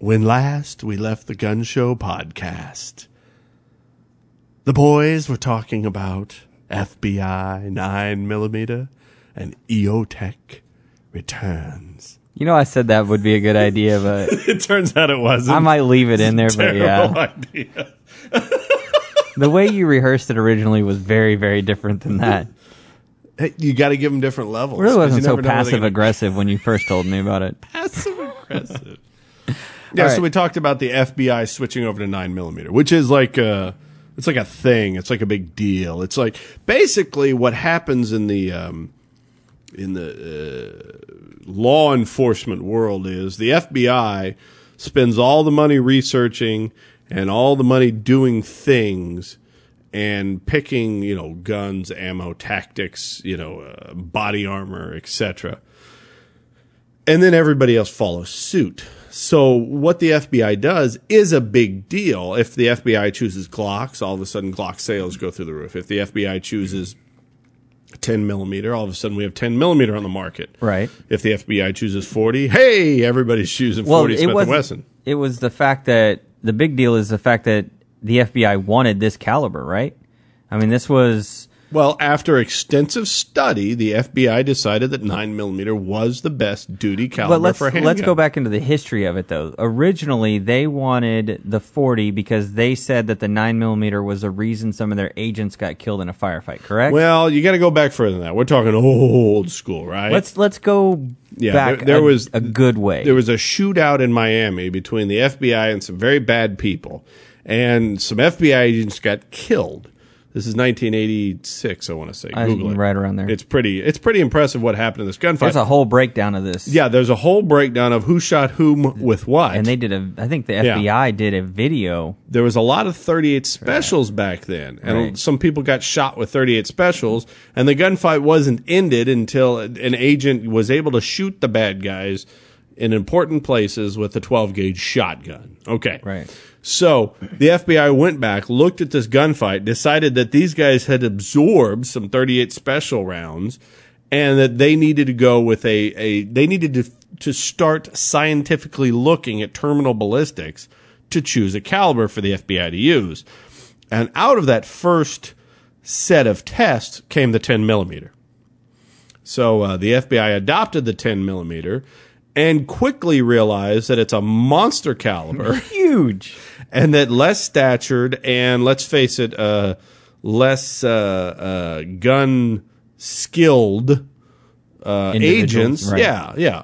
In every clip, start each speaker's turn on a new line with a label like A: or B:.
A: when last we left the Gun Show podcast, the boys were talking about FBI 9mm and EOTech returns.
B: You know, I said that would be a good idea, but
A: It turns out it wasn't.
B: I might leave it in there. But yeah, the way you rehearsed it originally was very, very different than that.
A: Hey, you got to give them different levels.
B: It really wasn't so
A: never know where they're
B: passive
A: gonna-
B: aggressive when you first told me about it.
A: passive aggressive. Yeah,
B: All
A: so
B: right.
A: we talked about the FBI switching over to nine millimeter, which is like a, it's like a thing. It's like a big deal. It's like basically what happens in the um, in the uh, law enforcement world is the FBI spends all the money researching and all the money doing things and picking, you know, guns, ammo, tactics, you know, uh, body armor, etc and then everybody else follows suit. So what the FBI does is a big deal. If the FBI chooses Glocks, all of a sudden Glock sales go through the roof. If the FBI chooses 10 millimeter, all of a sudden we have 10 millimeter on the market.
B: Right.
A: If the FBI chooses 40, hey, everybody's choosing 40
B: Well,
A: Smith
B: it
A: and Wesson.
B: it was the fact that the big deal is the fact that the FBI wanted this caliber, right? I mean, this was
A: Well, after extensive study, the FBI decided that 9 millimeter was the best duty caliber
B: but let's
A: for handgun.
B: let's go back into the history of it though. Originally, they wanted the 40 because they said that the 9 millimeter was the reason some of their agents got killed in a firefight. Correct?
A: Well, you got to go back further than that. We're talking old school, right?
B: let's let's go
A: Yeah,
B: back.
A: there- there
B: a,
A: was-
B: a good way.
A: there was a shootout in Miami between the FBI and some very bad people, and some FBI agents got killed. This is 1986, I want to say.
B: Uh,
A: Google it.
B: right around there.
A: It's pretty. It's pretty impressive what happened in this gunfight.
B: There's a whole breakdown of this.
A: yeah, there's a whole breakdown of who shot whom with what.
B: And they did a. I think the
A: Yeah.
B: FBI did a video.
A: there was a lot of 38 specials back then, and
B: Right.
A: some people got shot with 38 specials, and the gunfight wasn't ended until an agent was able to shoot the bad guys in important places with a 12 gauge shotgun. Okay.
B: Right.
A: So the FBI went back, looked at this gunfight, decided that these guys had absorbed some 38 special rounds, and that they needed to go with a, a they needed to to start scientifically looking at terminal ballistics to choose a caliber for the FBI to use. And out of that first set of tests came the 10 millimeter. So uh, the FBI adopted the 10 millimeter and quickly realize that it's a monster caliber
B: Huge.
A: and that less statured and let's face it, uh, less uh, uh, gun skilled uh, agents.
B: right.
A: Yeah, yeah.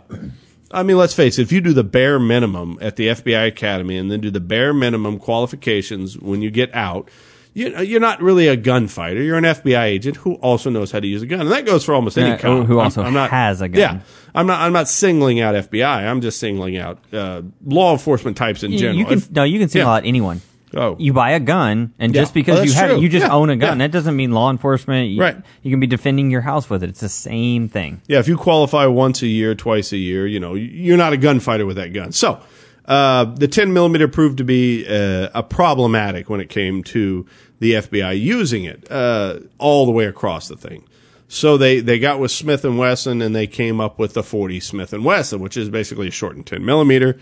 A: I mean, let's face it. If you do the bare minimum at the FBI Academy and then do the bare minimum qualifications when you get out, you're not really a gunfighter. You're an FBI agent who also knows how to use a gun, and that goes for almost any
B: Yeah,
A: cop.
B: who
A: I'm-
B: also
A: I'm not-
B: has a gun.
A: Yeah, I'm not. I'm not singling out FBI. I'm just singling out uh, law enforcement types in
B: You-
A: general.
B: You can
A: If-
B: no, you can single
A: yeah.
B: out anyone.
A: Oh.
B: You buy a gun, and
A: Yeah.
B: just because
A: Oh,
B: you have
A: true.
B: you just
A: Yeah.
B: own a gun,
A: Yeah.
B: that doesn't mean law enforcement. You,
A: Right.
B: You can be defending your house with it. It's the same thing.
A: Yeah, if you qualify once a year, twice a year, you know, you're not a gunfighter with that gun. So, uh, the 10 millimeter proved to be uh, a problematic when it came to the FBI using it uh, all the way across the thing. So they, they got with Smith and Wesson and they came up with the 40 Smith and Wesson, which is basically a shortened 10 millimeter.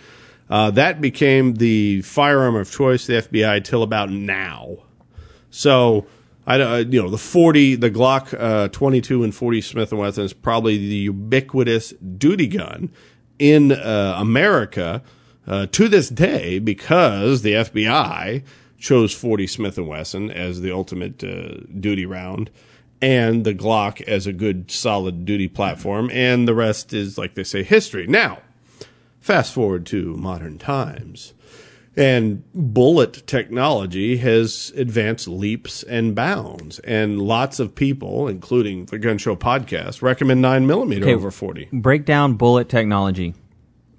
A: Uh, that became the firearm of choice, the FBI, till about now. So, I don't- uh, you know, the 40, the Glock uh, 22 and 40 Smith and Wesson is probably the ubiquitous duty gun in uh, America uh, to this day because the FBI chose 40 Smith and Wesson as the ultimate uh, duty round and the Glock as a good solid duty platform and the rest is like they say history. Now, fast forward to modern times. And bullet technology has advanced leaps and bounds. And lots of people, including the Gun Show podcast, recommend 9 millimeter
B: Okay.
A: over 40.
B: Break down bullet technology.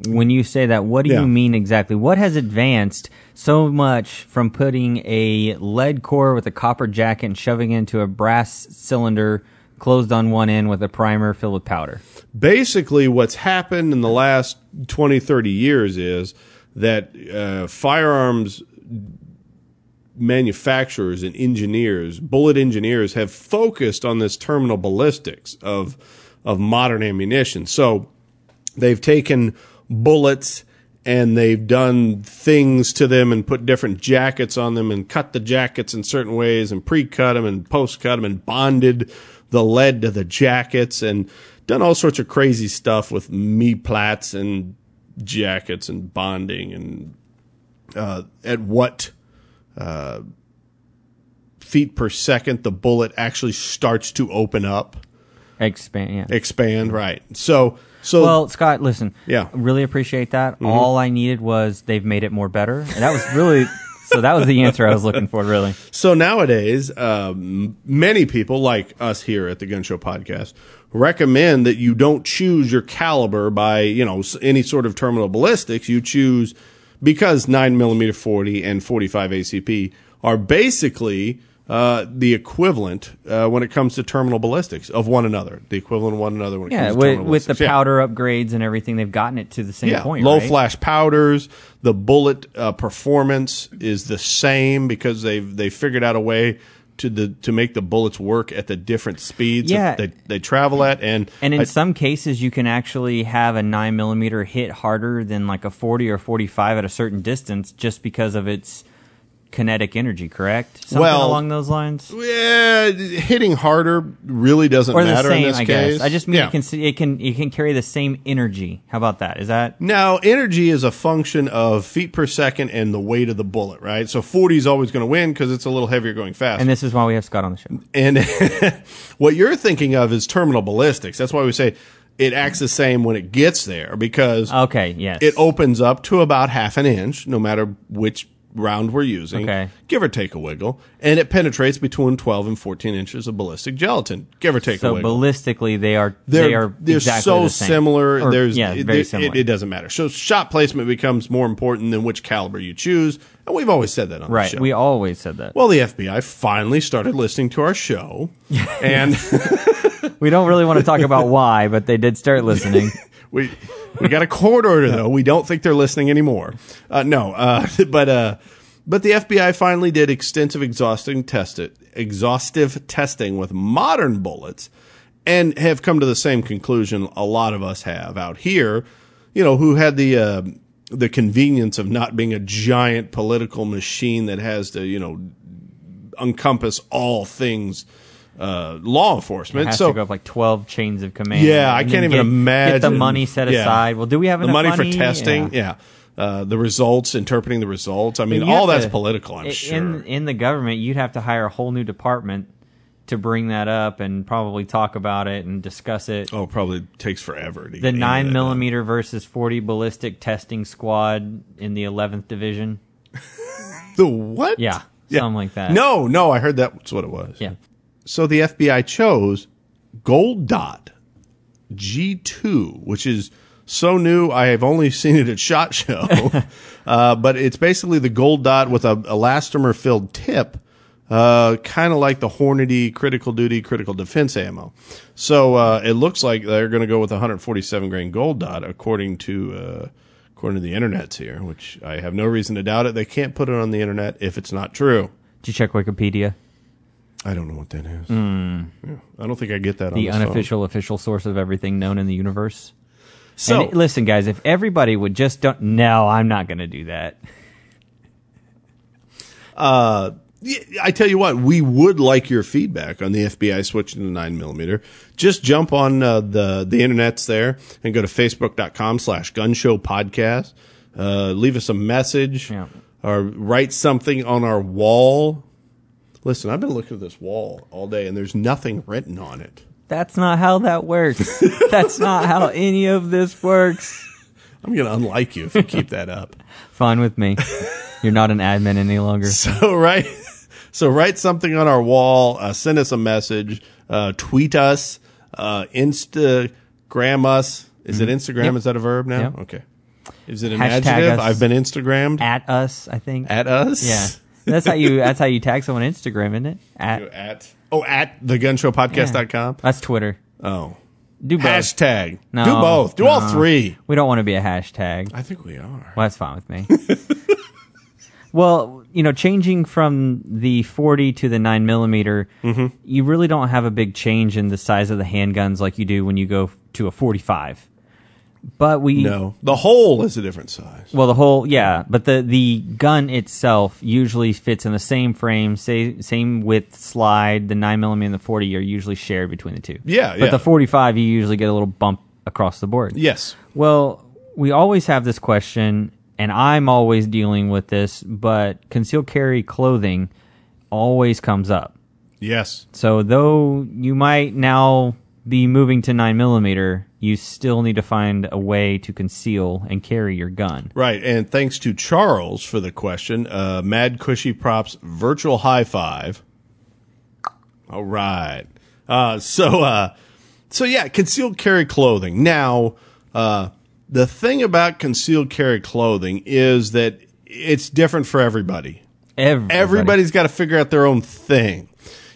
B: When you say that, what do
A: Yeah.
B: you mean exactly? What has advanced so much from putting a lead core with a copper jacket and shoving it into a brass cylinder closed on one end with a primer filled with powder?
A: Basically, what's happened in the last 20, 30 years is that uh, firearms manufacturers and engineers, bullet engineers, have focused on this terminal ballistics of of modern ammunition. So they've taken bullets and they've done things to them and put different jackets on them and cut the jackets in certain ways and pre-cut them and post-cut them and bonded the lead to the jackets and done all sorts of crazy stuff with me plats and jackets and bonding and uh, at what uh, feet per second the bullet actually starts to open up,
B: Expand. Yeah.
A: expand. Right. So, so
B: Well, Scott, listen.
A: Yeah.
B: Really appreciate that. All I needed was they've made it more better. And that was really so that was the answer I was looking for, really.
A: So nowadays, um, many people like us here at the Gun Show Podcast recommend that you don't choose your caliber by you know any sort of terminal ballistics. You choose because nine millimeter forty and forty five ACP are basically uh, the equivalent uh, when it comes to terminal ballistics of one another. The equivalent of one another when it
B: Yeah,
A: comes to
B: with, with the.
A: Yeah.
B: powder upgrades and everything, they've gotten it to the same
A: Yeah,
B: point.
A: low
B: right?
A: flash powders. The bullet uh, performance is the same because they've they figured out a way to the to make the bullets work at the different speeds
B: Yeah.
A: that they, they travel at. And
B: And in
A: I-
B: some cases, you can actually have a nine millimeter hit harder than like a forty or forty five at a certain distance, just because of its kinetic energy. Correct? Something
A: Well,
B: along those lines.
A: yeah, hitting harder really doesn't
B: Or
A: matter
B: same,
A: in this
B: I
A: case.
B: guess. I just mean
A: Yeah.
B: it can it can it can carry the same energy. How about that? Is that
A: Now, energy is a function of feet per second and the weight of the bullet, right? So 40 is always going to win because it's a little heavier going fast.
B: and this is why we have Scott on the show.
A: And what you're thinking of is terminal ballistics. That's why we say it acts the same when it gets there because
B: Okay, yes.
A: it opens up to about half an inch, no matter which round we're using,
B: Okay.
A: Give or take a wiggle, and it penetrates between 12 and 14 inches of ballistic gelatin, give or take a
B: so
A: wiggle.
B: ballistically, they are
A: They're,
B: they are
A: they're
B: exactly
A: so
B: the same.
A: similar.
B: Or,
A: There's
B: yeah,
A: it,
B: very
A: it-
B: similar.
A: It, doesn't matter. So shot placement becomes more important than which caliber you choose, and we've always said that on
B: right.
A: the show. Right.
B: We always said that.
A: well, the FBI finally started listening to our show, and
B: we don't really want to talk about why, but they did start listening.
A: we we got a court order though. We don't think they're listening anymore. Uh, no, uh, but uh, but the FBI finally did extensive exhausting test it, exhaustive testing with modern bullets, and have come to the same conclusion a lot of us have out here. You know, who had the uh, the convenience of not being a giant political machine that has to you know encompass all things uh, law enforcement.
B: has
A: so
B: to go up like twelve chains of command.
A: yeah, I can't even
B: get,
A: imagine.
B: Get the money set
A: Yeah.
B: aside. Well, do we have
A: the
B: enough
A: money,
B: money
A: for testing?
B: Yeah.
A: Yeah. Uh, the results, interpreting the results. I mean, all that's
B: to-
A: political, I'm
B: in,
A: sure.
B: In the government, you'd have to hire a whole new department to bring that up and probably talk about it and discuss it.
A: oh, probably takes forever to
B: the nine millimeter versus forty ballistic testing squad in the eleventh division.
A: The what?
B: Yeah, something like that.
A: No, no, I heard that's what it was.
B: Yeah.
A: So the FBI chose Gold Dot G2, which is so new. I have only seen it at Shot Show, uh, but it's basically the gold dot with a elastomer filled tip, uh, kind of like the Hornady critical duty critical defense ammo. So uh, it looks like they're going to go with 147 grain gold dot, according to. Uh, According to the internet's here, which I have no reason to doubt it. They can't put it on the internet if it's not true.
B: Did you check Wikipedia?
A: I don't know what that is. Yeah, I don't think I get that on
B: Hmm. The
A: this phone.
B: unofficial official source of everything known in the universe.
A: So
B: and listen, guys, if everybody would just don't. No, I'm not going to do that.
A: Yeah, I tell you what, we would like your feedback on the FBI switching to nine millimeter. Just jump on uh, the the internet's there and go to facebook.com slash gun show podcast. Uh, leave us a message
B: Yeah.
A: or write something on our wall. Listen, I've been looking at this wall all day and there's nothing written on it.
B: That's not how that works. That's not how any of this works.
A: I'm going to unlike you if you keep that up.
B: Fine with me. You're not an admin any longer.
A: So right, so write something on our wall. Uh, send us a message. Uh, tweet us. Uh, Instagram us. Is it Instagram?
B: Mm-hmm. Yep.
A: Is that a verb now?
B: Yep.
A: Okay. Is it an
B: Hashtag
A: adjective?
B: us.
A: I've been Instagrammed
B: At us, I think.
A: at us.
B: yeah. That's how you that's how you tag someone on Instagram, isn't it? At
A: At oh at the gunshowpodcast.com.
B: That's Twitter.
A: Oh.
B: Do both.
A: Hashtag.
B: No,
A: Do both. Do all
B: no.
A: three.
B: We don't want to be a hashtag.
A: I think we are.
B: Well, that's fine with me. well, you know, changing from the 40 to the 9 millimeter,
A: Mm-hmm.
B: you really don't have a big change in the size of the handguns like you do when you go to a 45. But we
A: No, the hole is a different size.
B: Well, the whole yeah, but the the gun itself usually fits in the same frame, say, same width slide. The nine millimeter and the forty are usually shared between the two.
A: Yeah,
B: but
A: yeah.
B: the forty five you usually get a little bump across the board.
A: Yes.
B: Well, we always have this question, and I'm always dealing with this, but concealed carry clothing always comes up.
A: Yes.
B: So though you might now be moving to nine millimeter, you still need to find a way to conceal and carry your gun.
A: Right. And thanks to Charles for the question. Uh, Mad Cushy Props virtual high five. All right. Uh, so, uh, so yeah, concealed carry clothing. Now, uh, the thing about concealed carry clothing is that it's different for everybody.
B: Everybody.
A: Everybody's got to figure out their own thing.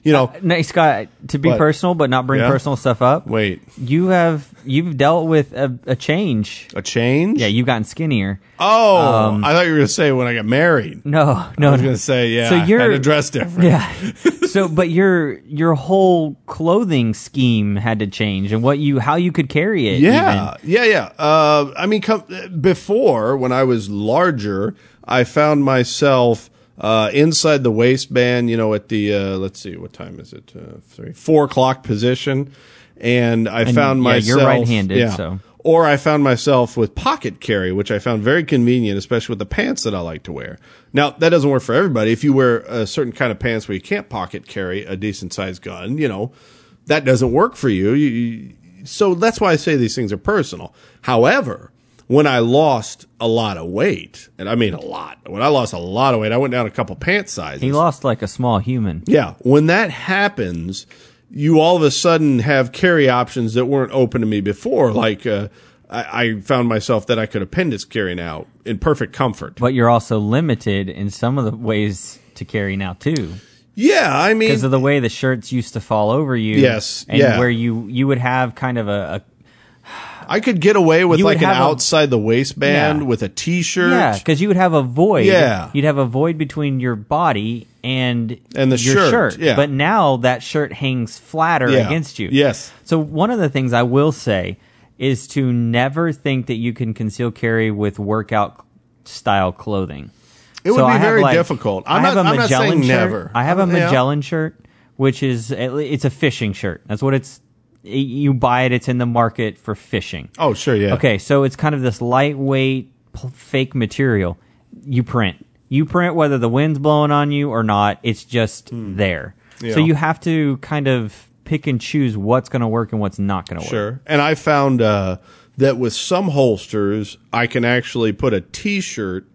A: You know,
B: Now, Scott, to be
A: What?
B: personal but not bring
A: Yeah?
B: personal stuff up.
A: wait,
B: You have you've dealt with a, a change.
A: a change?
B: Yeah, you've gotten skinnier.
A: Oh,
B: Um,
A: I thought you were going to say when I got married.
B: No, no, I
A: was
B: no.
A: going to say, yeah,
B: So you're-
A: had to dress different.
B: Yeah. so, but your your whole clothing scheme had to change, and what you how you could carry it.
A: Yeah,
B: even.
A: yeah, yeah. Uh, I mean, com- before when I was larger, I found myself uh, inside the waistband. You know, at the uh, let's see, what time is it? Uh, three, four o'clock position, and I found
B: yeah, you're right-handed,
A: yeah.
B: so.
A: Or I found myself with pocket carry, which I found very convenient, especially with the pants that I like to wear. Now, that doesn't work for everybody. If you wear a certain kind of pants where you can't pocket carry a decent sized gun, you know, that doesn't work for you. you, you so that's why I say these things are personal. However, when I lost a lot of weight, and I mean a lot, when I lost a lot of weight, I went down a couple pant sizes.
B: He lost like a small human.
A: Yeah. When that happens, you all of a sudden have carry options that weren't open to me before. Like, uh, I, I found myself that I could appendix carry now in perfect comfort.
B: But you're also limited in some of the ways to carry now too,
A: Yeah. I mean,
B: because of the way the shirts used to fall over you.
A: Yes,
B: and
A: yeah.
B: where you you would have kind of a,
A: I could get away with
B: You would
A: like an
B: have a-
A: outside the waistband
B: Yeah.
A: with a t-shirt.
B: yeah, because you would have a void.
A: Yeah.
B: you'd have a void between your body and
A: And the
B: your
A: shirt, yeah.
B: But now that shirt hangs flatter
A: Yeah.
B: against you.
A: Yes.
B: So one of the things I will say is to never think that you can conceal carry with workout style clothing.
A: It would be
B: have,
A: very difficult. I'm
B: I have
A: not-
B: a
A: I'm not
B: Magellan
A: saying
B: shirt.
A: never.
B: I have a
A: I'm- yeah.
B: Magellan shirt, which is it's a fishing shirt. That's what it's. You buy it. It's in the market for fishing.
A: Oh, sure. Yeah.
B: Okay, so it's kind of this lightweight fake material. You print. You print whether the wind's blowing on you or not. It's just there.
A: Hmm. Yeah.
B: So you have to kind of pick and choose what's going to work and what's not going to work.
A: Sure. And I found uh, that with some holsters, I can actually put a t-shirt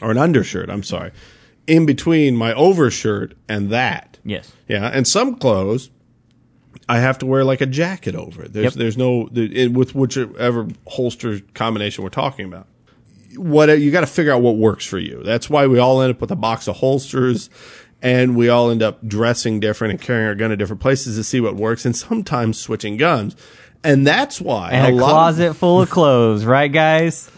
A: or an undershirt, I'm sorry, in between my overshirt and that.
B: Yes.
A: Yeah. And some clothes, I have to wear like a jacket over it. There's,
B: Yep.
A: there's no, with whichever holster combination we're talking about. What you got to figure out what works for you. That's why we all end up with a box of holsters and we all end up dressing different and carrying our gun to different places to see what works and sometimes switching guns. And that's why
B: And a,
A: of-
B: closet full of clothes, right, guys?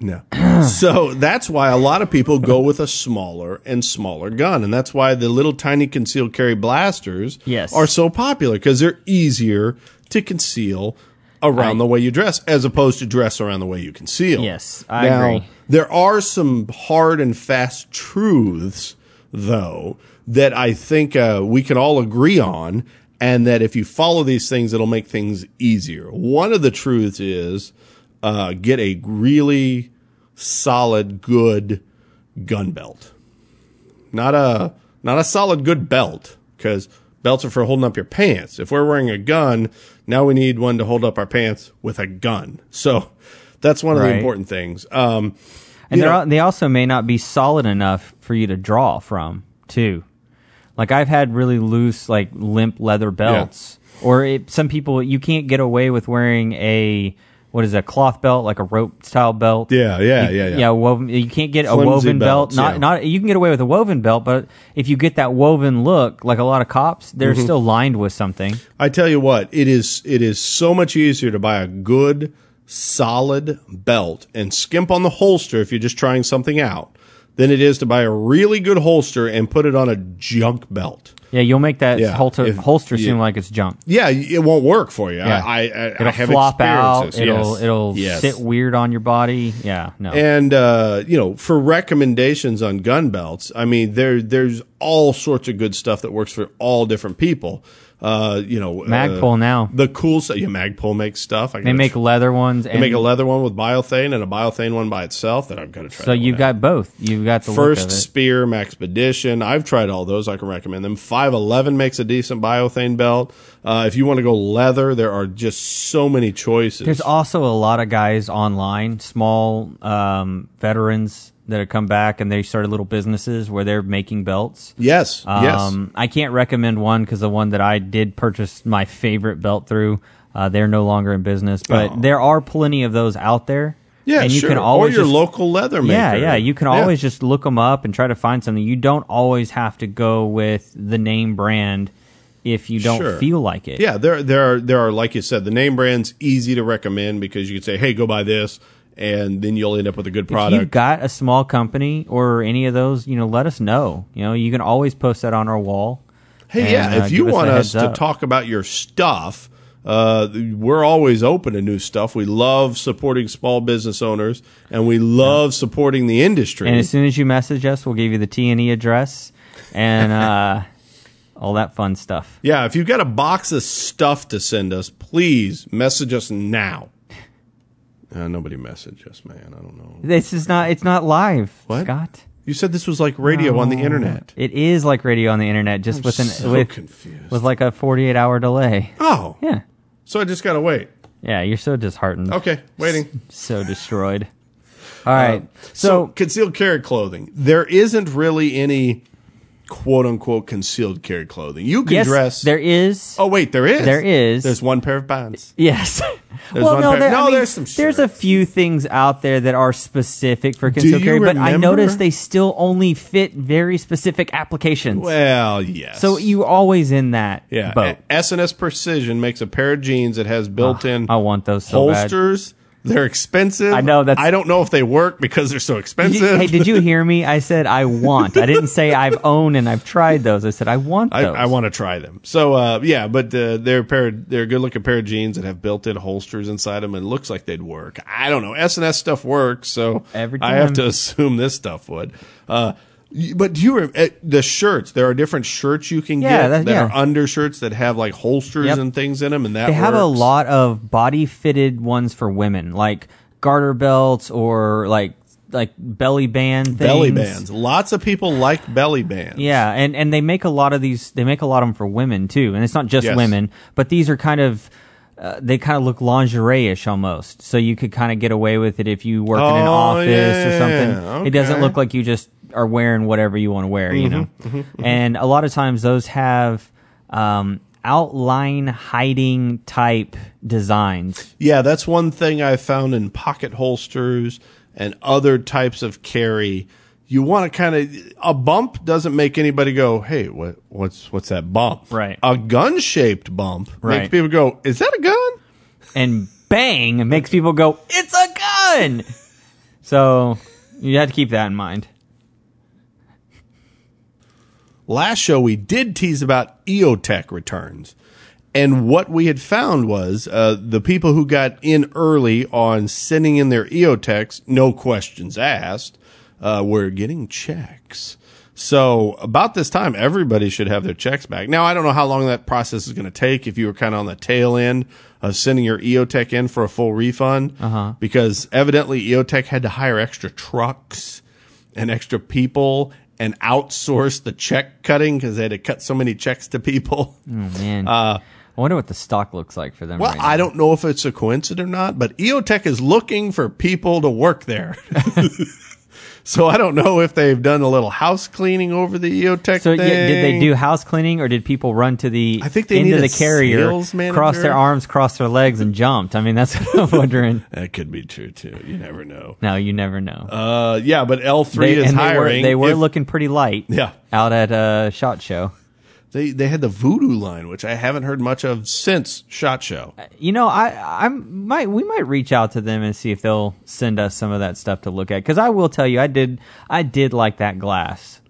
A: No. so that's why a lot of people go with a smaller and smaller gun. And that's why the little tiny concealed carry blasters
B: Yes.
A: are so popular because they're easier to conceal around
B: I-
A: the way you dress as opposed to dress around the way you conceal.
B: Yes, I
A: now,
B: agree.
A: There are some hard and fast truths, though, that I think uh, we can all agree on. And that if you follow these things, it'll make things easier. One of the truths is uh, get a really solid, good gun belt. Not a not a solid, good belt because belts are for holding up your pants. If we're wearing a gun, now we need one to hold up our pants with a gun. So that's one of the important things. Um,
B: And
A: know-
B: they also may not be solid enough for you to draw from, too. Like I've had really loose, like limp leather belts, or it, some people you can't get away with wearing a what is it, a cloth belt, like a rope style belt.
A: Yeah, yeah,
B: You-
A: yeah, yeah.
B: Yeah, woven. You can't get a woven
A: belts,
B: belt. Not
A: yeah.
B: not you can get away with a woven belt, but if you get that woven look, like a lot of cops, they're
A: Mm-hmm.
B: still lined with something.
A: I tell you what, it is it is so much easier to buy a good solid belt and skimp on the holster if you're just trying something out than it is to buy a really good holster and put it on a junk belt.
B: Yeah, you'll make that
A: Yeah,
B: holster,
A: if-
B: holster
A: yeah.
B: seem like it's junk.
A: Yeah, it won't work for you.
B: Yeah.
A: I, I,
B: It'll
A: I have
B: flop out. It'll
A: Yes.
B: it'll
A: Yes.
B: sit weird on your body. Yeah, no.
A: And uh, you know, for recommendations on gun belts, I mean, there there's all sorts of good stuff that works for all different people. Uh, you know,
B: Magpul
A: uh,
B: now.
A: the cool stuff. Yeah, Magpul makes stuff. I
B: they make leather ones.
A: they
B: And
A: make a leather one with biothane and a biothane one by itself. That I'm going to try.
B: so you've
A: one out.
B: got both. You've got the
A: First
B: look of it.
A: Spear, Maxpedition. I've tried all those. I can recommend them. 511 makes a decent biothane belt. Uh, if you want to go leather, there are just so many choices.
B: There's also a lot of guys online, small um, veterans that have come back and they started little businesses where they're making belts.
A: yes, yes.
B: Um, I can't recommend one because the one that I did purchase my favorite belt through, uh, they're no longer in business. But
A: Oh.
B: there are plenty of those out there.
A: Yeah,
B: and you
A: sure.
B: can always
A: or your
B: just-
A: local leather maker.
B: Yeah, yeah. You can always just look them up and try to find something. You don't always have to go with the name brand if you don't
A: Sure.
B: feel like it.
A: Yeah, there there are there are like you said, the name brands easy to recommend because you can say, "Hey, go buy this," and then you'll end up with a good product.
B: If you've got a small company or any of those, you know, let us know. You know, you can always post that on our wall.
A: hey,
B: and,
A: yeah,
B: uh,
A: if you
B: us
A: want us to
B: up.
A: talk about your stuff, uh, we're always open to new stuff. We love supporting small business owners, and we love supporting the industry.
B: And as soon as you message us, we'll give you the T and E address and uh, all that fun stuff.
A: yeah, if you've got a box of stuff to send us, please message us now. Uh, nobody messaged us, man. I don't know.
B: This is not. It's not live,
A: What?
B: Scott.
A: You said this was like radio on the internet.
B: It is like radio on the internet, just with an
A: so
B: with
A: confused.
B: with like a forty-eight hour delay.
A: Oh,
B: Yeah,
A: so I just gotta wait.
B: yeah. You're so disheartened.
A: Okay, waiting.
B: So destroyed. All right.
A: So,
B: so
A: concealed carry clothing. There isn't really any quote unquote concealed carry clothing. You can
B: yes,
A: dress.
B: there is.
A: oh wait, there is.
B: There is.
A: There's one pair of pants.
B: Yes.
A: There's
B: well,
A: one
B: no,
A: pair-
B: there,
A: no,
B: I mean,
A: there's some
B: there's a few things out there that are specific for concealed carry, but I
A: remember-
B: noticed they still only fit very specific applications.
A: Well, yes.
B: so you always in that
A: yeah.
B: boat.
A: S and S Precision makes a pair of jeans that has built-in ah,
B: I want those so bad.
A: They're expensive.
B: I know, that's-
A: I don't know if they work because they're so
B: Did
A: expensive.
B: you- hey, did you hear me? I said I want. I didn't say I've owned and I've tried those. I said I want
A: I,
B: those.
A: I want to try them. So uh, yeah, but uh, they're a pair. Of, they're a good looking pair of jeans that have built in holsters inside them, and it looks like they'd work. I don't know. S and S stuff works, so
B: Every
A: I have to assume this stuff would. Uh, but do you re- uh, the shirts? There are different shirts you can
B: Yeah,
A: get
B: that-
A: that,
B: yeah.
A: are undershirts that have like holsters
B: Yep.
A: and things in them, and that
B: They have a
A: works.
B: lot of body fitted ones for women, like garter belts or like like belly band things.
A: belly bands. Lots of people like belly bands.
B: Yeah, and and they make a lot of these. They make a lot of them for women too, and it's not just
A: Yes.
B: women, but these are kind of. Uh, they kind of look lingerie-ish almost, so you could kind of get away with it if you work in an
A: Oh,
B: office or
A: yeah,
B: something. It doesn't
A: okay.
B: look like you just are wearing whatever you want to wear, you know.
A: Mm-hmm,
B: And a lot of times those have um, outline hiding type designs.
A: Yeah, that's one thing I found in pocket holsters and other types of carry. You want to kind of a bump doesn't make anybody go, "Hey, what what's what's that bump?"
B: Right.
A: A gun-shaped bump
B: Right.
A: makes people go, "Is that a gun?"
B: and bang, it makes people go, "It's a gun!" so you have to keep that in mind.
A: Last show we did tease about EOTech returns. And what we had found was uh, the people who got in early on sending in their EOTechs, no questions asked, uh, were getting checks. So about this time, everybody should have their checks back. Now, I don't know how long that process is going to take if you were kind of on the tail end of sending your EOTech in for a full refund, uh-huh. because evidently EOTech had to hire extra trucks and extra people and outsource the check cutting because they had to cut so many checks to people.
B: Oh man, uh, I wonder what the stock looks like for them.
A: Well,
B: right now.
A: I don't know if it's a coincidence or not, but EOTech is looking for people to work there. so I don't know if they've done a little house cleaning over the EOTech
B: So
A: thing.
B: yeah, did they do house cleaning, or did people run to the
A: I think they
B: into
A: need
B: the carrier, cross their arms, cross their legs, and jumped? I mean, that's what I'm wondering.
A: That could be true too. You never know.
B: No, you never know.
A: Uh, yeah, but L3 is
B: and they were,
A: hiring.
B: they were
A: If-
B: looking pretty light.
A: Yeah.
B: out at a shot show.
A: They they had the Vudu line, which I haven't heard much of since Shot Show.
B: You know, I I might we might reach out to them and see if they'll send us some of that stuff to look at. Because I will tell you, I did I did like that glass.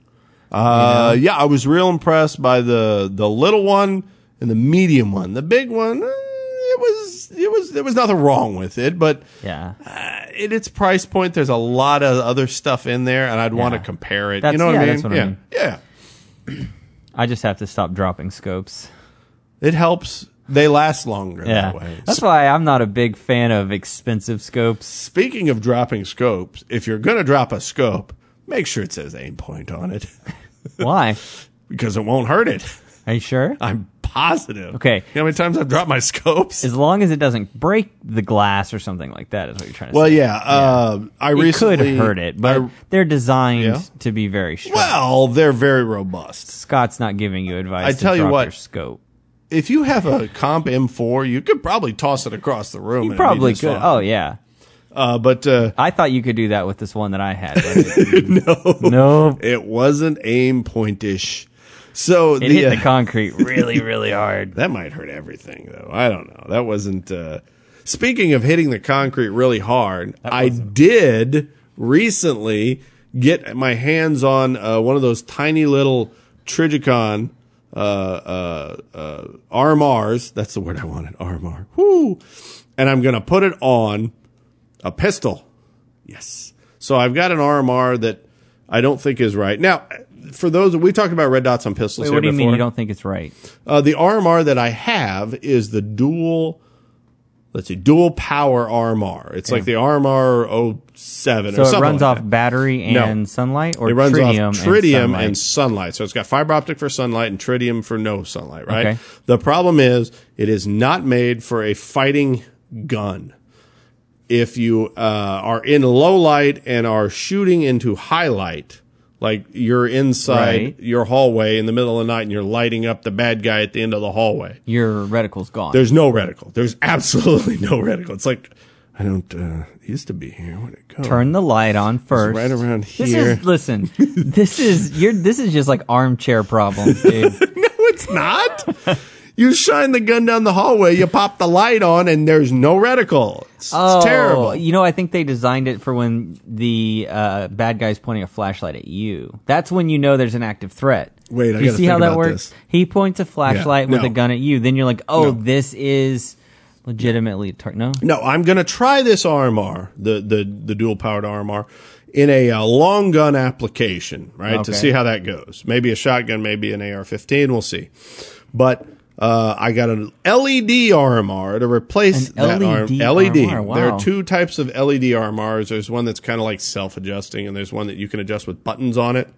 A: Uh, yeah, I was real impressed by the the little one and the medium one. The big one, uh, it was it was there was nothing wrong with it, but
B: Yeah.
A: uh, at its price point, there's a lot of other stuff in there, and I'd want to compare it.
B: That's-
A: you know what
B: yeah,
A: I mean?
B: that's what I
A: yeah,
B: mean.
A: yeah.
B: I just have to stop dropping scopes.
A: It helps. They last longer
B: Yeah.
A: that way.
B: That's why I'm not a big fan of expensive scopes.
A: Speaking of dropping scopes, if you're going to drop a scope, make sure it says Aimpoint on it
B: Why?
A: because it won't hurt it.
B: Are you sure?
A: I'm positive.
B: Okay.
A: You know how many times I've dropped my scopes?
B: As long as it doesn't break the glass or something like that, is what you're trying to
A: well,
B: say.
A: Well, yeah. Uh, I
B: it
A: recently
B: could hurt it, but
A: I-
B: they're designed
A: Yeah.
B: to be very strong.
A: well, they're very robust.
B: Scott's not giving you advice.
A: I
B: to
A: tell you
B: drop
A: what,
B: your scope.
A: If you have a comp M4, you could probably toss it across the room.
B: You
A: and
B: probably could.
A: fine.
B: Oh yeah,
A: Uh, but uh,
B: I thought you could do that with this one that I had. but- no, no,
A: it wasn't Aimpointish. So
B: it
A: the,
B: hit
A: uh,
B: the concrete really, really hard.
A: That might hurt everything, though. I don't know. That wasn't. Uh, speaking of hitting the concrete really hard, I did recently get my hands on uh, one of those tiny little Trijicon uh, uh, uh, RMRs. That's the word I wanted. RMR. Whoo! And I'm going to put it on a pistol. Yes. So I've got an RMR that I don't think is right. Now, for those we talked about red dots on pistols
B: Wait,
A: here
B: what do you mean
A: before.
B: you don't think it's right?
A: Uh, the RMR that I have is the dual, let's see, dual power RMR. It's like the RMR 07
B: So
A: or
B: it runs
A: like
B: off
A: that.
B: battery
A: No.
B: and sunlight, or
A: It runs
B: tritium,
A: off tritium
B: and,
A: and
B: sunlight?
A: sunlight. So it's got fiber optic for sunlight and tritium for no sunlight, right?
B: Okay.
A: The problem is it is not made for a fighting gun. If you uh, are in low light and are shooting into high light, like you're inside
B: Right.
A: your hallway in the middle of the night and you're lighting up the bad guy at the end of the hallway,
B: Your reticle's gone.
A: there's no reticle. There's absolutely no reticle. It's like I don't uh, used to be here. Where'd it go?
B: Turn the light on first.
A: right around here.
B: This is listen. this is you're. This is just like armchair problems, dude.
A: No, it's not. You shine the gun down the hallway, you pop the light on, and there's no reticle. It's, it's
B: Oh,
A: terrible.
B: You know, I think they designed it for when the uh, bad guy's pointing a flashlight at you. That's when you know there's an active threat.
A: Wait, I
B: you see how that works?
A: this.
B: He points a flashlight with
A: no.
B: a gun at you. Then you're like, oh,
A: No.
B: this is legitimately tar- no.
A: No, I'm going to try this RMR, the the the dual powered RMR, in a uh, long gun application, right? To see how that goes. Maybe a shotgun, maybe an AR-15. We'll see. But uh, I got an LED RMR to replace
B: An
A: that
B: LED
A: arm- LED.
B: RMR, wow.
A: There are two types of LED RMRs. There's one that's kind of like self-adjusting, and there's one that you can adjust with buttons on it.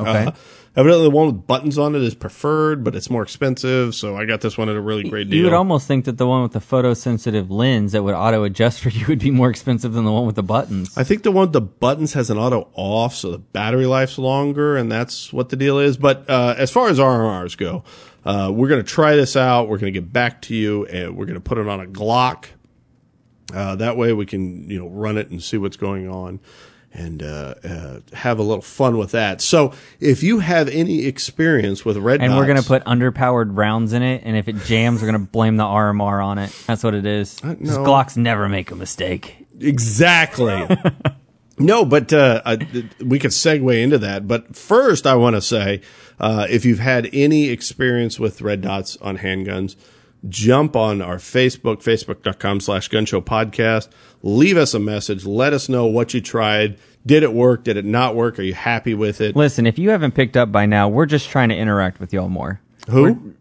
B: Okay.
A: Uh, evidently, the one with buttons on it is preferred, but it's more expensive. So I got this one at a really great deal.
B: You would almost think that the one with the photosensitive lens that would auto adjust for you would be more expensive than the one with the buttons.
A: I think the one with the buttons has an auto off, so the battery life's longer, and that's what the deal is. But uh, as far as RMRs go, uh, we're going to try this out. We're going to get back to you, and we're going to put it on a Glock. Uh, that way, we can you know run it and see what's going on, and uh, uh, have a little fun with that. So, if you have any experience with red,
B: and we're going to put underpowered rounds in it, and if it jams, we're going to blame the RMR on it. That's what it is. 'Cause
A: no.
B: Glocks never make a mistake.
A: Exactly. no, but uh, I, we could segue into that. But first, I want to say uh, if you've had any experience with red dots on handguns, jump on our Facebook, facebook.com slash gun show podcast. Leave us a message. Let us know what you tried. Did it work? Did it not work? Are you happy with it?
B: Listen, if you haven't picked up by now, we're just trying to interact with y'all more.
A: Who?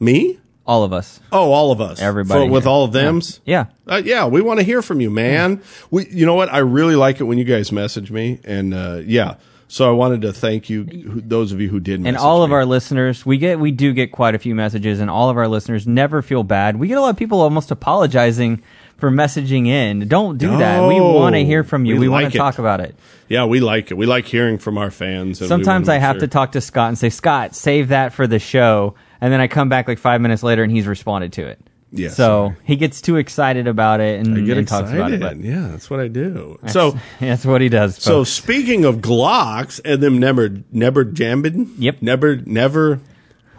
A: Me?
B: All of us.
A: Oh, all of us.
B: Everybody
A: For- with all of them's?
B: Yeah.
A: Uh, yeah, we want to hear from you, man. We, you know what? I really like it when you guys message me, and uh, yeah. So I wanted to thank you, who, those of you who did,
B: And all of
A: me.
B: our listeners, we get we do get quite a few messages, and all of our listeners never feel bad. We get a lot of people almost apologizing for messaging in. Don't do that. We want to hear from you.
A: We
B: We, want
A: like
B: to talk about it.
A: yeah, we like it. We like hearing from our fans.
B: Sometimes I have
A: sure-
B: to talk to Scott and say, Scott, save that for the show. And then I come back like five minutes later and he's responded to it.
A: Yeah,
B: So
A: sorry.
B: he gets too excited about it and,
A: I get
B: and talks
A: excited.
B: about it. But
A: yeah, that's what I do. So,
B: that's what he does.
A: so speaking of Glocks and them never, never jamming.
B: Yep.
A: Never, never.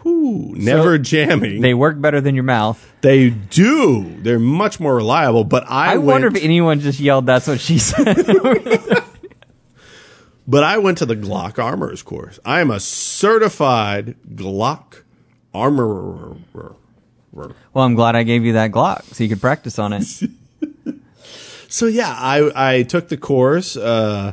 A: Whoo, never jamming.
B: they work better than your mouth.
A: They do. They're much more reliable. But I,
B: I, wonder if anyone just yelled, that's what she said.
A: But I went to the Glock Armorers course. I am a certified Glock armorer.
B: Well, I'm glad I gave you that Glock so you could practice on it.
A: So yeah, I I took the course. Uh,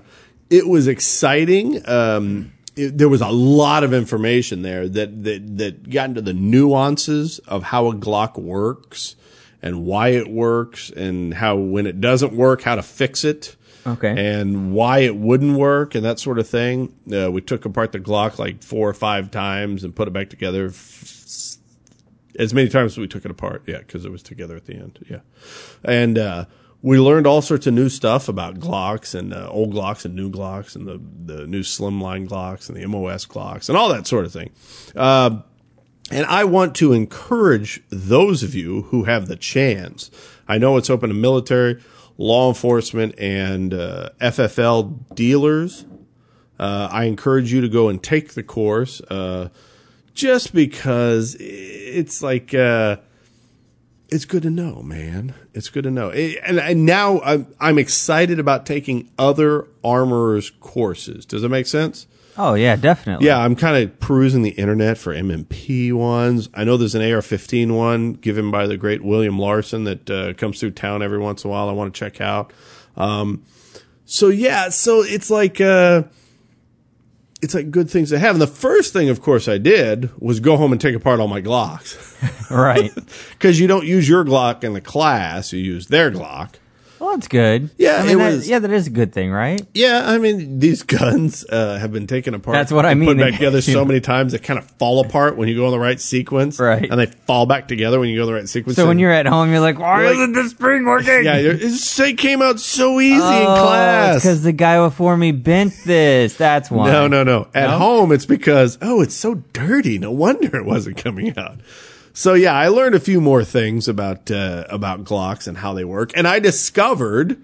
A: it was exciting. Um, it, there was a lot of information there that that that got into the nuances of how a Glock works and why it works and how when it doesn't work, how to fix it.
B: Okay.
A: And why it wouldn't work and that sort of thing. Uh, we took apart the Glock like four or five times and put it back together. F- as many times as we took it apart. Yeah, because it was together at the end. Yeah. And, uh, we learned all sorts of new stuff about Glocks and uh, old Glocks and new Glocks and the, the new slimline Glocks and the MOS Glocks and all that sort of thing. Uh, and I want to encourage those of you who have the chance. I know it's open to military, law enforcement, and uh, FFL dealers. Uh, I encourage you to go and take the course, uh, just because it's like uh, it's good to know, man. It's good to know. And, and now I'm, I'm excited about taking other armorers courses. Does that make sense?
B: Oh yeah, definitely.
A: Yeah, I'm kind of perusing the internet for MMP ones. I know there's an AR-15 one given by the great William Larson that uh, comes through town every once in a while. I want to check out. Um, so yeah, so it's like uh, it's like good things to have. And the first thing, of course, I did was go home and take apart all my Glocks.
B: right.
A: Because you don't use your Glock in the class, you use their Glock.
B: Well, that's good.
A: Yeah,
B: I mean,
A: it
B: that-
A: was-
B: yeah, that is a good thing, right?
A: Yeah, I mean, these guns uh, have been taken apart.
B: That's what I mean.
A: Put back together so many times they kind of fall apart when you go in the right sequence,
B: Right.
A: And they fall back together when you go in the right sequence.
B: So when you're at home, you're like, why
A: Like-
B: isn't the spring working?
A: yeah, it's, it came out so easy in
B: Oh,
A: class.
B: because the guy before me bent this. That's why.
A: No, no, no. At
B: No?
A: home, it's because, oh, it's so dirty. No wonder it wasn't coming out. So yeah, I learned a few more things about, uh, about Glocks and how they work. And I discovered,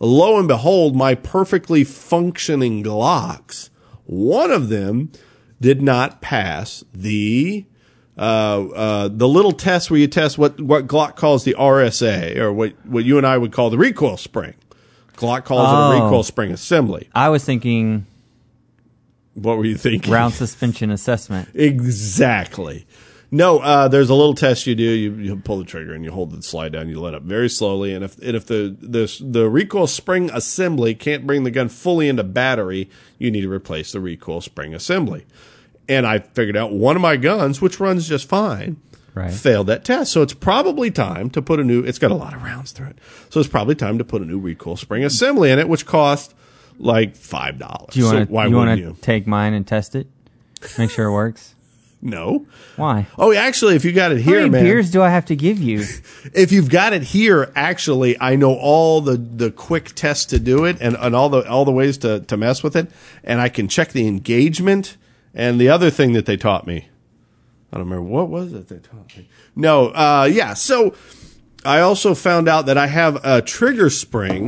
A: lo and behold, my perfectly functioning Glocks, one of them did not pass the, uh, uh, the little test where you test what, what Glock calls the RSA or what, what you and I would call the recoil spring. Glock calls it a
B: Oh.
A: recoil spring assembly.
B: I was thinking
A: What were you thinking?
B: round suspension assessment.
A: Exactly. No, uh, there's a little test you do. You, you pull the trigger and you hold the slide down. You let up very slowly, and if and if the the the recoil spring assembly can't bring the gun fully into battery, you need to replace the recoil spring assembly. And I figured out one of my guns, which runs just fine,
B: Right.
A: failed that test. So it's probably time to put a new. It's got a lot of rounds through it, so it's probably time to put a new recoil spring assembly in it, which cost like five dollars.
B: Do you want to?
A: why
B: you want to take mine and test it? Make sure it works.
A: No.
B: Why?
A: Oh, actually, if you got it here, How
B: many
A: man.
B: beers do I have to give you?
A: if you've got it here, actually, I know all the, the quick tests to do it and, and all the all the ways to, to mess with it, and I can check the engagement and the other thing that they taught me. I don't remember what was it they taught me. No, uh, yeah. So I also found out that I have a trigger spring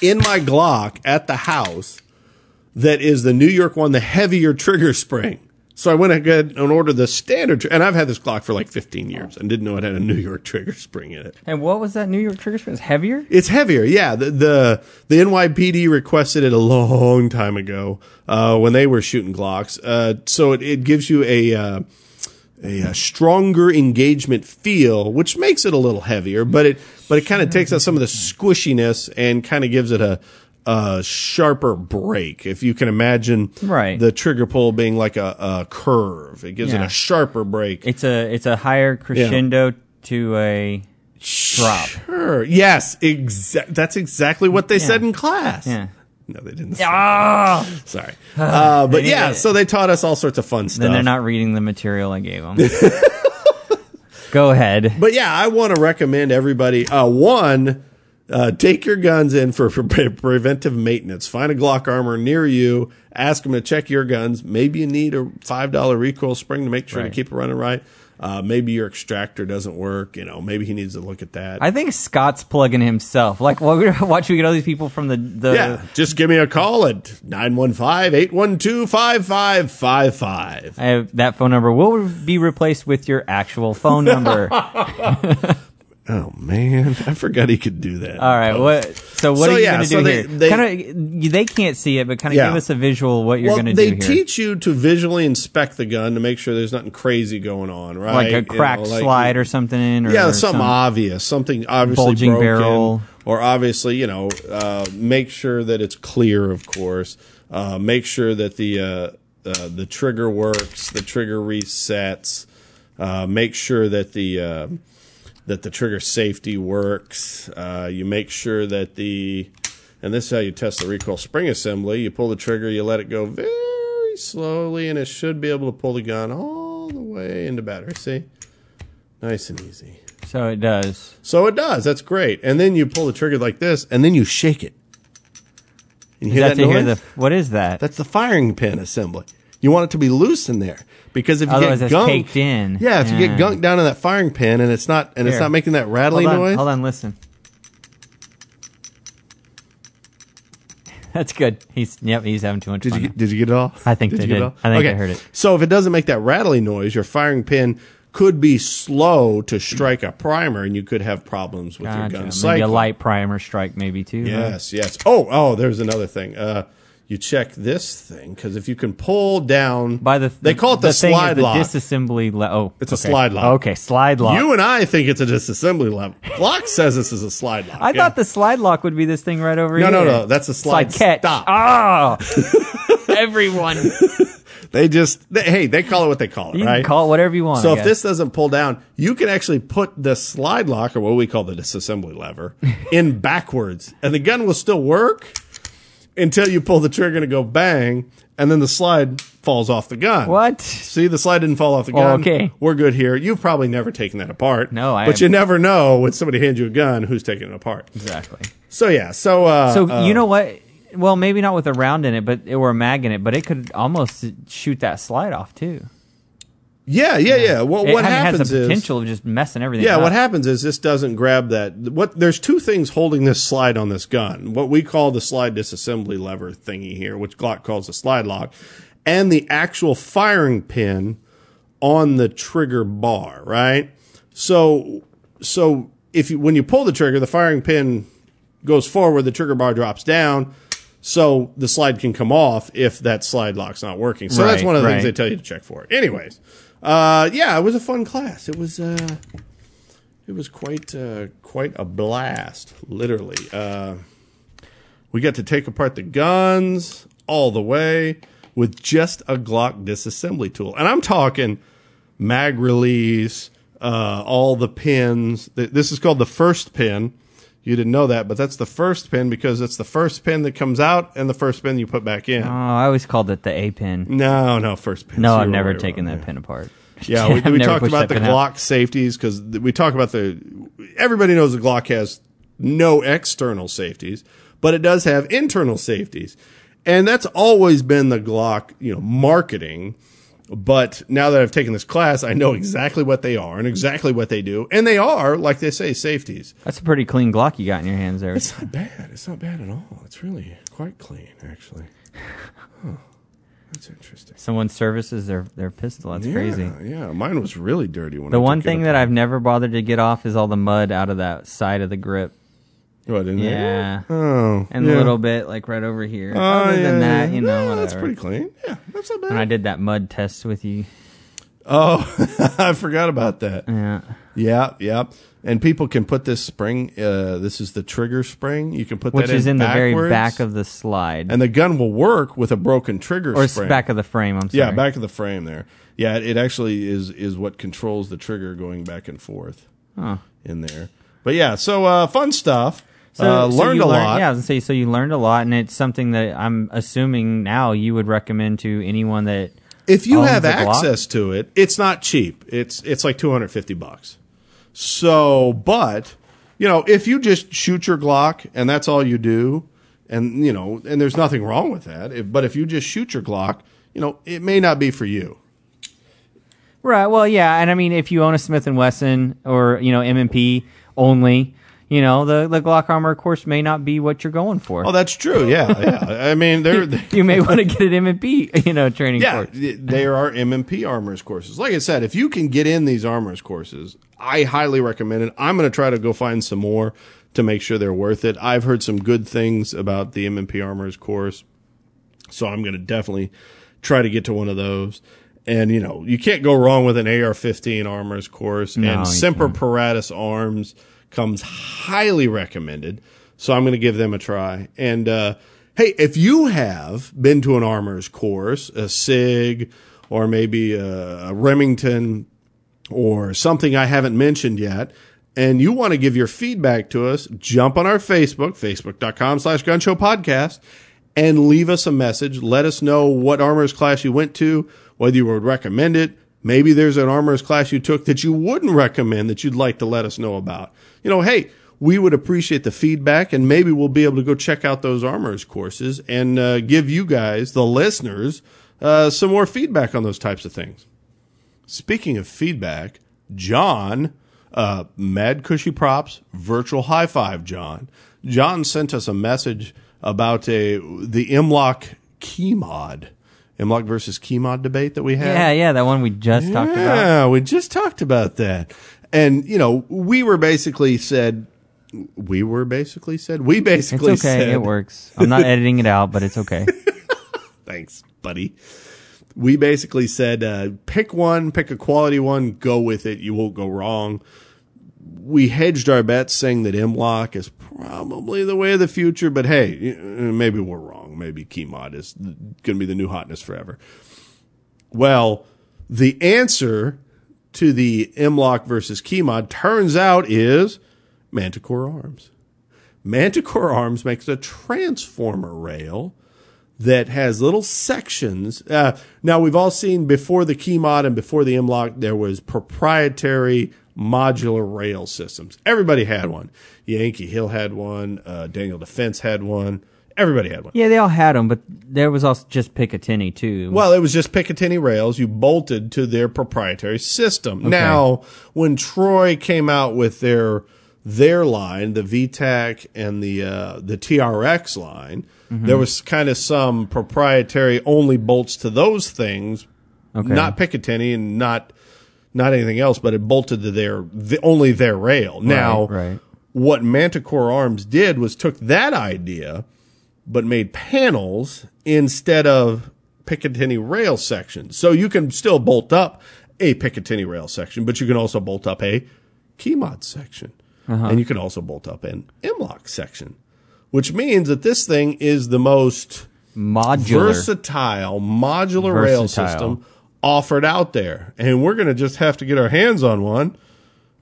A: in my Glock at the house that is the New York one, the heavier trigger spring. So I went ahead and ordered the standard, tr- and I've had this Glock for like 15 years and didn't know it had a New York trigger spring in it.
B: and what was that New York trigger spring? It's heavier.
A: It's heavier, yeah. The the, the NYPD requested it a long time ago uh, when they were shooting Glocks. Uh, so it, it gives you a, uh, a uh stronger engagement feel, which makes it a little heavier, but it but it kind of takes out some of the squishiness and kind of gives it a a sharper break. If you can imagine
B: Right.
A: the trigger pull being like a, a curve, it gives it a sharper break.
B: It's a it's a higher crescendo to a drop.
A: Sure. Yes, exa- that's exactly what they said in class.
B: Yeah.
A: No, they didn't. say
B: Ah!
A: Sorry. Uh, but yeah,
B: it.
A: so they taught us all sorts of fun stuff.
B: Then they're not reading the material I gave them. Go ahead.
A: But yeah, I want to recommend everybody, uh, one, uh, take your guns in for, pre- preventive maintenance. Find a Glock armor near you. Ask them to check your guns. Maybe you need a $5 recoil spring to make sure
B: Right.
A: to keep it running right. Uh, maybe your extractor doesn't work. You know, maybe he needs to look at that.
B: I think Scott's plugging himself. Like, well, we're watching we get all these people from the the.
A: yeah, just give me a call at 915-812-5555.
B: Have that phone number will be replaced with your actual phone number.
A: Oh man, I forgot he could do that.
B: All right. What? So what
A: So,
B: are you
A: yeah,
B: going to
A: so
B: do
A: they-
B: here?
A: they-
B: kind of. They can't see it, but kind of
A: Yeah.
B: give us a visual what you're
A: well,
B: going to do here.
A: teach you to visually inspect the gun to make sure there's nothing crazy going on, right?
B: like
A: You
B: a
A: know,
B: cracked
A: like-
B: slide or something. Or
A: yeah,
B: or
A: something
B: some-
A: obvious, something obviously
B: bulging
A: broken,
B: barrel.
A: or obviously, you know, uh, make sure that it's clear. Of course, uh, make sure that the uh, uh, the trigger works, the trigger resets. Uh, make sure that the uh, that the trigger safety works. Uh, you make sure that the and this is how you test the recoil spring assembly. You pull the trigger, you let it go very slowly, and it should be able to pull the gun all the way into battery. See, nice and easy.
B: So it does.
A: So it does. That's great. And then you pull the trigger like this, and then you shake it. And you
B: Is
A: hear
B: that
A: that, noise?
B: the? What is that?
A: That's the firing pin assembly. You want it to be loose in there because if you
B: Otherwise,
A: get
B: it's
A: gunk,
B: caked in.
A: yeah, if you get gunk down in that firing pin and it's not and it's
B: Here.
A: not making that rattling
B: hold on,
A: noise,
B: Hold on, listen. That's good. He's yep. He's having too much
A: Did
B: fun.
A: you get, did you get it all?
B: I think
A: did
B: they
A: you get
B: did.
A: it all?
B: I think. I heard it.
A: So if it doesn't make that rattling noise, your firing pin could be slow to strike a primer, and you could have problems with your
B: Gotcha.
A: gun
B: Maybe
A: cycle.
B: a light primer strike, maybe too. huh?
A: Yes, yes. Oh, oh, there's another thing. Uh, you check this thing because if you can pull down
B: By the
A: they call it the,
B: thing is
A: slide
B: the
A: lock.
B: disassembly. Le- oh,
A: It's a slide lock.
B: Okay, slide lock.
A: You and I think it's a disassembly lock. Glock says this is a slide lock.
B: I
A: yeah.
B: thought the slide lock would be this thing right over
A: No,
B: here.
A: no, no. No, that's a slide,
B: catch.
A: stop.
B: Ah, everyone.
A: They just they, hey, they call it what they call it,
B: You
A: right?
B: can call it whatever you want.
A: so
B: I
A: if
B: guess.
A: this doesn't pull down, you can actually put the slide lock or what we call the disassembly lever in backwards, and the gun will still work until you pull the trigger and it go bang, and then the slide falls off the gun.
B: what?
A: See, the slide didn't fall off the
B: Oh,
A: gun.
B: okay.
A: We're good here. You've probably never taken that apart.
B: No, I
A: But you never know when somebody hands you a gun who's taking it apart.
B: Exactly.
A: So yeah, so uh,
B: So
A: uh,
B: you know what? Well, maybe not with a round in it, but it, or a mag in it, but it could almost shoot that slide off too.
A: Yeah, yeah, yeah. Well,
B: It
A: what happens
B: has the
A: is
B: potential of just messing everything.
A: Yeah,
B: up.
A: what happens is this doesn't grab that. What there's two things holding this slide on this gun. What we call the slide disassembly lever thingy here, which Glock calls the slide lock, and the actual firing pin on the trigger bar. Right. So, so if you when you pull the trigger, the firing pin goes forward, the trigger bar drops down. So the slide can come off if that slide lock's not working. So that's one of the things they tell you to check for. Anyways, uh, yeah, it was a fun class. It was. Uh, it was quite uh, quite a blast, literally. Uh, we got to take apart the guns all the way with just a Glock disassembly tool, and I'm talking mag release, uh, all the pins. This is called the first pin. You didn't know that, but that's the first pin because it's the first pin that comes out and the first pin you put back in.
B: Oh, I always called it the A pin.
A: no, no, first pin.
B: No, I've never taken that pin apart.
A: Yeah, we, we talked about the
B: pin out.
A: Glock safeties because we talk about the. Everybody knows the Glock has no external safeties, but it does have internal safeties, and that's always been the Glock, you know, marketing. But now that I've taken this class, I know exactly what they are and exactly what they do, and they are, like they say, safeties.
B: That's a pretty clean Glock you got in your hands there.
A: It's not bad. It's not bad at all. It's really quite clean, actually. Huh. That's interesting.
B: Someone services their their pistol. That's crazy.
A: Yeah, yeah. Mine was really dirty when I
B: The one
A: took it
B: thing that. I've never bothered to get off is all the mud out of that side of the grip.
A: What, in
B: Yeah.
A: there? Oh.
B: And
A: yeah.
B: a little bit like right over here.
A: Oh,
B: Other
A: yeah,
B: than that,
A: yeah.
B: you know,
A: Yeah. That's pretty clean. Yeah, that's not bad.
B: when I did that mud test with you.
A: oh, I forgot about that.
B: Yeah.
A: Yeah, yeah. And people can put this spring. Uh, this is the trigger spring. You can put that.
B: Which
A: that
B: is in the very back of the slide.
A: and the gun will work with a broken trigger
B: or
A: spring.
B: back of the frame, I'm sorry.
A: yeah, back of the frame there. Yeah, it, it actually is is what controls the trigger going back and forth
B: Huh.
A: in there. But yeah, so uh, fun stuff.
B: So,
A: uh,
B: so
A: learned a
B: learned-
A: lot.
B: Yeah, I was gonna say. So you learned a lot, and it's something that I'm assuming now you would recommend to anyone that.
A: if you have access to it, it's not cheap. It's it's like 250 bucks. So, but you know, if you just shoot your Glock and that's all you do, and you know, and there's nothing wrong with that. If, but if you just shoot your Glock, you know, it may not be for you.
B: Right. Well, yeah, and I mean, if you own a Smith and Wesson or you know M&P only, you know, the the Glock armor of course may not be what you're going for.
A: Oh, that's true. Yeah, yeah. I mean, they're
B: you may want to get an M&P, you know, training course.
A: yeah,
B: course.
A: there are M&P armors courses. Like I said, if you can get in these armors courses, I highly recommend it. I'm going to try to go find some more to make sure they're worth it. I've heard some good things about the M&P armors course, so I'm going to definitely try to get to one of those. And you know, you can't go wrong with an AR-15 armors course.
B: No,
A: and Semper. Paratus Arms comes highly recommended. So I'm going to give them a try. And uh, hey, if you have been to an armors course, a SIG, or maybe a, a Remington, or something I haven't mentioned yet, and you want to give your feedback to us, jump on our Facebook, facebook.com slash gunshow podcast, and leave us a message. Let us know what armors class you went to, whether you would recommend it. Maybe there's an armors class you took that you wouldn't recommend that you'd like to let us know about. You know, hey, we would appreciate the feedback and maybe we'll be able to go check out those armors courses and uh, give you guys, the listeners, uh, some more feedback on those types of things. Speaking of feedback, John, uh, Mad Cushy Props, virtual high five, John. John sent us a message about a the M-Lok key mod, M-Lok versus Keymod debate that we had.
B: Yeah, yeah, that one we just talked about.
A: Yeah, we just talked about that. And, you know, we were basically said, we were basically said, we
B: It's
A: basically
B: okay,
A: said,
B: it works. I'm not editing it out, but it's okay.
A: thanks, buddy. We basically said, uh, pick one, pick a quality one, go with it. You won't go wrong. We hedged our bets saying that M-Lok is probably the way of the future, but hey, maybe we're wrong. Maybe Keymod is going to be the new hotness forever. Well, the answer to the M-Lok versus Keymod turns out is Manticore Arms. Manticore Arms makes a transformer rail that has little sections. Uh, now we've all seen before the Keymod and before the M-Lok, there was proprietary modular rail systems. Everybody had one. Yankee Hill had one. Uh, Daniel Defense had one. Everybody had one.
B: Yeah, they all had them, but there was also just Picatinny too.
A: Well, it was just Picatinny rails you bolted to their proprietary system. Now, when Troy came out with their their line, the VTAC and the uh, the TRX line, there was kind of some proprietary only bolts to those things,
B: Okay.
A: not Picatinny and not not anything else, but it bolted to their the, only their rail. Now,
B: right.
A: what Manticore Arms did was took that idea, but made panels instead of Picatinny rail sections. So you can still bolt up a Picatinny rail section, but you can also bolt up a Keymod section. Uh-huh. And you can also bolt up an M-Lok section, which means that this thing is the most
B: modular.
A: versatile modular rail system offered out there. And we're going to just have to get our hands on one.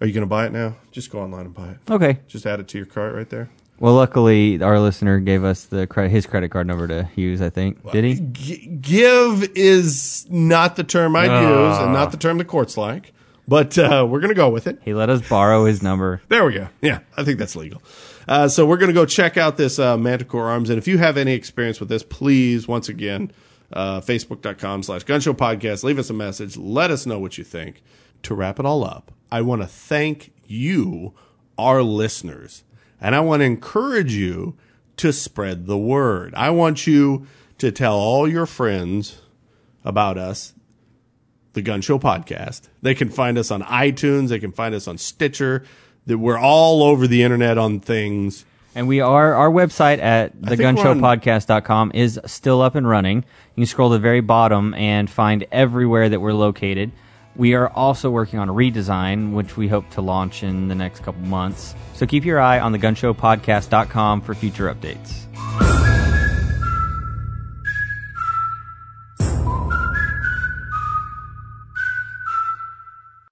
A: Are you going to buy it now? Just go online and buy it.
B: okay.
A: Just add it to your cart right there.
B: Well, luckily, our listener gave us the credit, his credit card number to use. I think did he?
A: G- give is not the term I'd use and not the term the courts like, but uh, we're going to go with it.
B: He let us borrow his number.
A: There we go. Yeah, I think that's legal. Uh, so we're going to go check out this uh, Manticore Arms. And if you have any experience with this, please, once again, uh, facebook.com slash gunshow podcast, leave us a message. Let us know what you think. To wrap it all up, I want to thank you, our listeners, and I want to encourage you to spread the word. I want you to tell all your friends about us the Gun Show podcast. They can find us on iTunes. They can find us on Stitcher. That we're all over the internet on things.
B: And we are our website at
A: think we're on-
B: thegunshowpodcast.com is still up and running. You can scroll to the very bottom and find everywhere that we're located. We are also working on a redesign, which we hope to launch in the next couple months. So keep your eye on thegunshowpodcast.com for future updates.